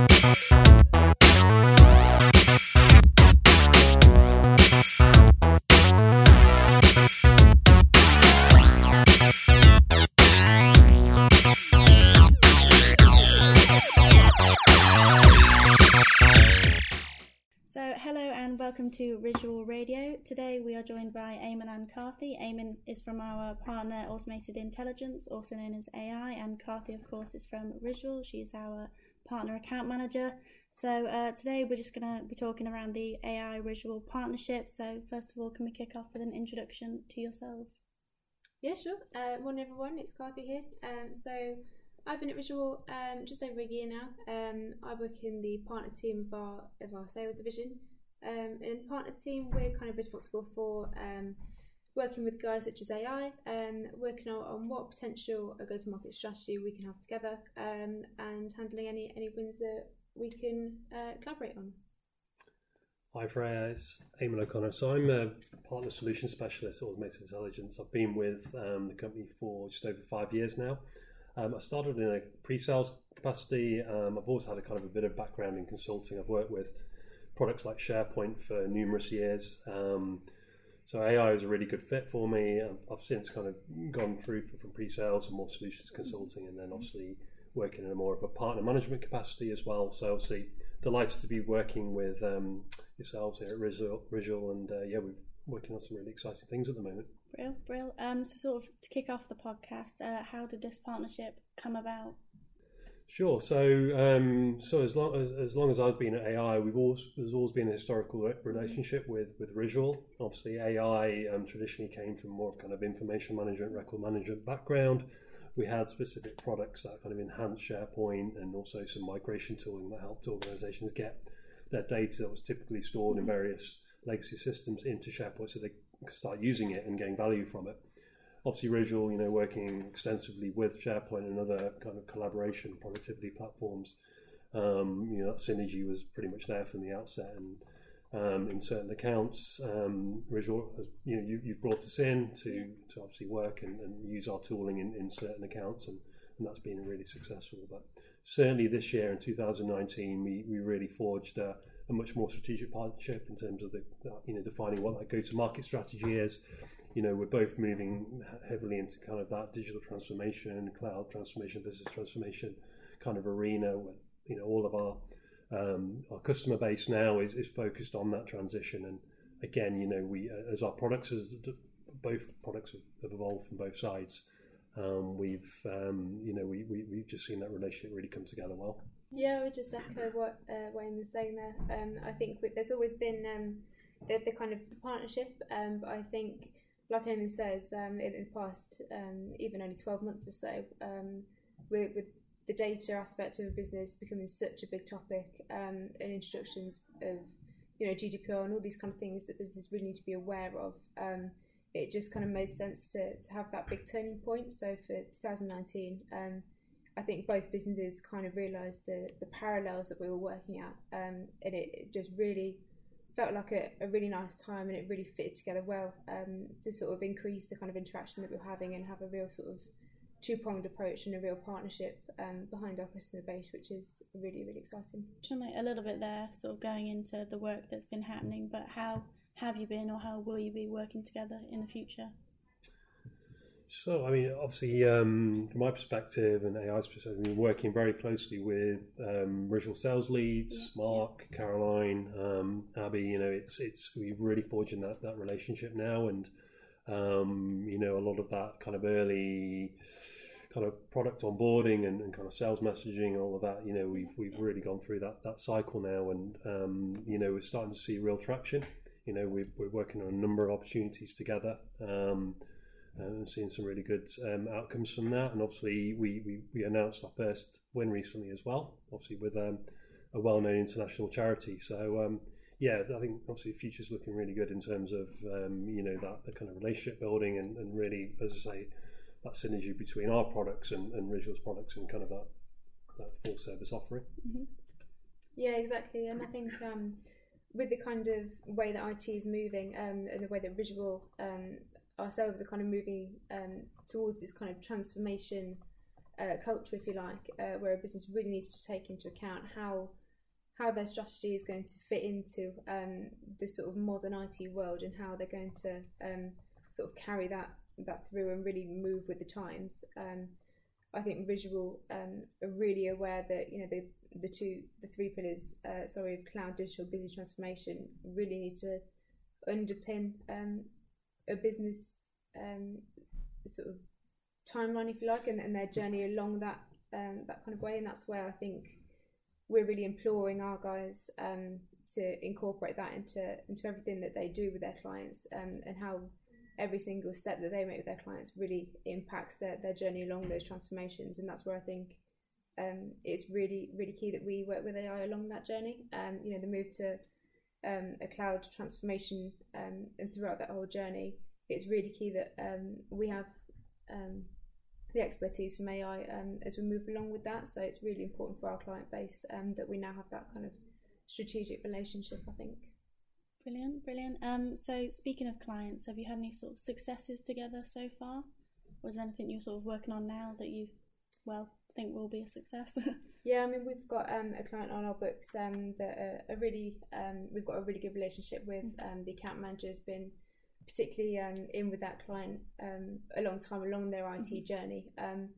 So, hello and welcome to risual Radio. Today we are joined by Eamon and Carthy. Eamon is from our partner Automated Intelligence, also known as AI, and Carthy, of course, is from risual. She's our partner account manager. So, uh, today we're just going to be talking around the AI risual partnership. So, first of all, can we kick off with an introduction to yourselves? Yeah, sure. Uh, morning, everyone. It's Carthy here. Um, so I've been at risual um, just over a year now. Um, I work in the partner team of our of our sales division. Um, and in the partner team, we're kind of responsible for um, working with guys such as AI, um, working on, on what potential a go-to-market strategy we can have together, um, and handling any any wins that we can uh, collaborate on. Hi Freya, it's Eamon O'Connor. So I'm a partner solution specialist at Automated Intelligence. I've been with um, the company for just over five years now. Um, I started in a pre-sales capacity. Um, I've also had a kind of a bit of background in consulting. I've worked with products like SharePoint for numerous years. Um, so AI is a really good fit for me. I've since kind of gone through from pre-sales and more solutions consulting, and then obviously working in a more of a partner management capacity as well. So obviously delighted to be working with um, yourselves here at risual, and uh, yeah, we're working on some really exciting things at the moment. Brill, brill. Um, so, sort of to kick off the podcast, uh, how did this partnership come about? Sure. So, um, so as long as, as long as I've been at AI, we've always there's always been a historical relationship with with risual. Obviously, AI um, traditionally came from more of kind of information management, record management background. We had specific products that kind of enhanced SharePoint and also some migration tooling that helped organizations get their data that was typically stored in various legacy systems into SharePoint so they start using it and getting value from it. Obviously, risual, you know, working extensively with SharePoint and other kind of collaboration productivity platforms. Um, you know, that synergy was pretty much there from the outset, and um, in certain accounts, um, risual, has, you know, you, have brought us in to, to obviously work and, and use our tooling in, in certain accounts, and, and that's been really successful. But certainly this year in 2019, we, we really forged a, a much more strategic partnership in terms of the you know defining what that go-to-market strategy is. You know, we're both moving heavily into kind of that digital transformation, cloud transformation, business transformation kind of arena. Where, you know, all of our um, our customer base now is, is focused on that transition. And again, you know, we as our products, as both products have, have evolved from both sides. Um, we've um, you know we, we we've just seen that relationship really come together well. Yeah, I would just echo what uh, Eamon was saying there. Um, I think there's always been um, the, the kind of partnership, um, but I think, like Eamon says, um, in, in, the past, um, even only 12 months or so, um, with, with the data aspect of a business becoming such a big topic, um, and introductions of you know GDPR and all these kind of things that businesses really need to be aware of. Um, it just kind of made sense to, to have that big turning point. So for 2019, um, I think both businesses kind of realised the, the parallels that we were working at, um, and it, it, just really felt like a, a, really nice time, and it really fitted together well um, to sort of increase the kind of interaction that we we're having and have a real sort of two pronged approach and a real partnership um, behind our customer base, which is really really exciting. A little bit there, sort of going into the work that's been happening, but how have you been, or how will you be working together in the future? So, I mean, obviously, um, from my perspective and AI's perspective, we've been working very closely with um, regional sales leads, yeah. Mark, yeah. Caroline, um, Abby. You know, it's it's we're really forging that that relationship now, and um, you know, a lot of that kind of early kind of product onboarding and, and, kind of sales messaging and all of that. You know, we've we've really gone through that that cycle now, and um, you know, we're starting to see real traction. You know, we're, we're working on a number of opportunities together. And seeing some really good um, outcomes from that. And obviously, we, we, we, announced our first win recently as well, obviously with um, a well-known international charity. So um, yeah, I think obviously the future's looking really good in terms of um, you know that the kind of relationship building and, and really, as I say, that synergy between our products and, and products and kind of that that full service offering. Mm-hmm. Yeah, exactly. And I think um, with the kind of way that IT is moving um, and the way that risual um, ourselves are kind of moving um, towards this kind of transformation uh, culture, if you like, uh, where a business really needs to take into account how how their strategy is going to fit into um, the sort of modern IT world and how they're going to um, sort of carry that that through and really move with the times. Um, I think risual um, are really aware that you know the the two the three pillars uh, sorry of cloud digital business transformation really need to underpin um, a business um, sort of timeline if you like and, and their journey along that um, that kind of way. And that's where I think we're really imploring our guys um, to incorporate that into into everything that they do with their clients um, and how every single step that they make with their clients really impacts their, their journey along those transformations. And that's where I think um, it's really really key that we work with AI along that journey. Um, you know the move to um, a cloud transformation um, and throughout that whole journey it's really key that um, we have um, the expertise from AI as we move along with that so it's really important for our client base that we now have that kind of strategic relationship I think Brilliant, brilliant. Um, so speaking of clients, have you had any sort of successes together so far? Or is there anything you're sort of working on now that you, well, think will be a success? yeah, I mean, we've got um, a client on our books um, that are, are really, um, we've got a really good relationship with. Mm. Um, the account manager's been particularly um, in with that client um, a long time along their IT mm-hmm. journey. Um,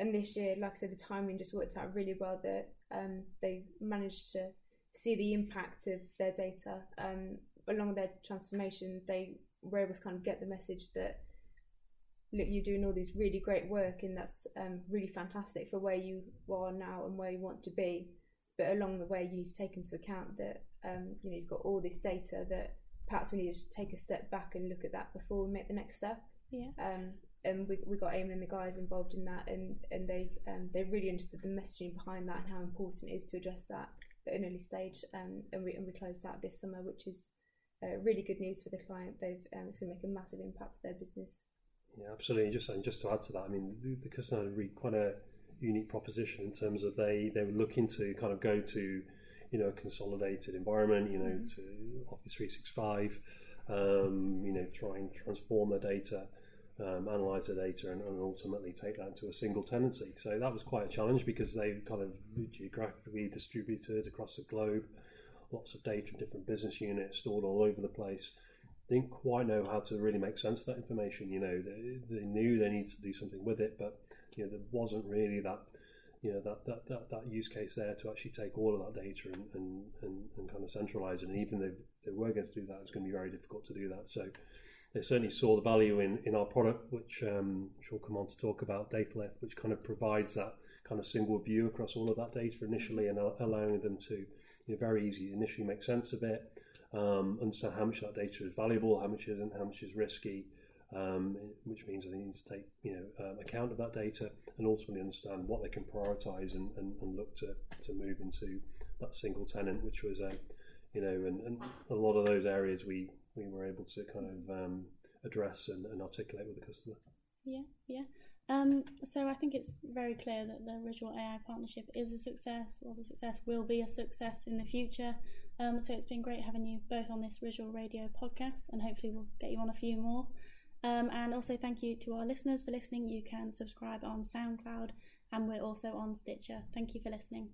and this year, like I said, the timing just worked out really well that um, they managed to see the impact of their data um, along their transformation. They were able to kind of get the message that look, you're doing all this really great work, and that's um, really fantastic for where you are now and where you want to be. But along the way, you need to take into account that um, you know you've got all this data that perhaps we need to take a step back and look at that before we make the next step. Yeah. Um, and we, we got Eamon and the guys involved in that, and and they um, they really understood the messaging behind that and how important it is to address that at an early stage. Um, and we and we closed that this summer, which is uh, really good news for the client. They've um, it's going to make a massive impact to their business. Yeah, absolutely. Just and just to add to that, I mean, the, the customer had really quite a unique proposition in terms of they they were looking to kind of go to you know a consolidated environment, you know, mm-hmm. to Office 365, um, you know, try and transform their data. Um, analyze the data and, and, ultimately take that into a single tenancy. So that was quite a challenge because they kind of geographically distributed across the globe, lots of data in different business units stored all over the place didn't quite know how to really make sense of that information. You know, they, they knew they needed to do something with it, but you know, there wasn't really that you know that, that, that, that use case there to actually take all of that data and, and, and, and kind of centralize it. And even if they were going to do that, it was going to be very difficult to do that. So they certainly saw the value in, in our product, which, um, which we'll come on to talk about, DataLift, which kind of provides that kind of single view across all of that data initially and allowing them to you know, very easy initially make sense of it um, understand how much that data is valuable, how much isn't, how much is risky, um, which means they need to take you know um, account of that data and ultimately understand what they can prioritize and, and, and, look to, to move into that single tenant, which was a you know and, and a lot of those areas we we were able to kind of um, address and, and articulate with the customer. Yeah, yeah. Um, so I think it's very clear that the risual AI partnership is a success, was a success, will be a success in the future. Um, so it's been great having you both on this risual Radio podcast, and hopefully we'll get you on a few more. Um, and also thank you to our listeners for listening. You can subscribe on SoundCloud, and we're also on Stitcher. Thank you for listening.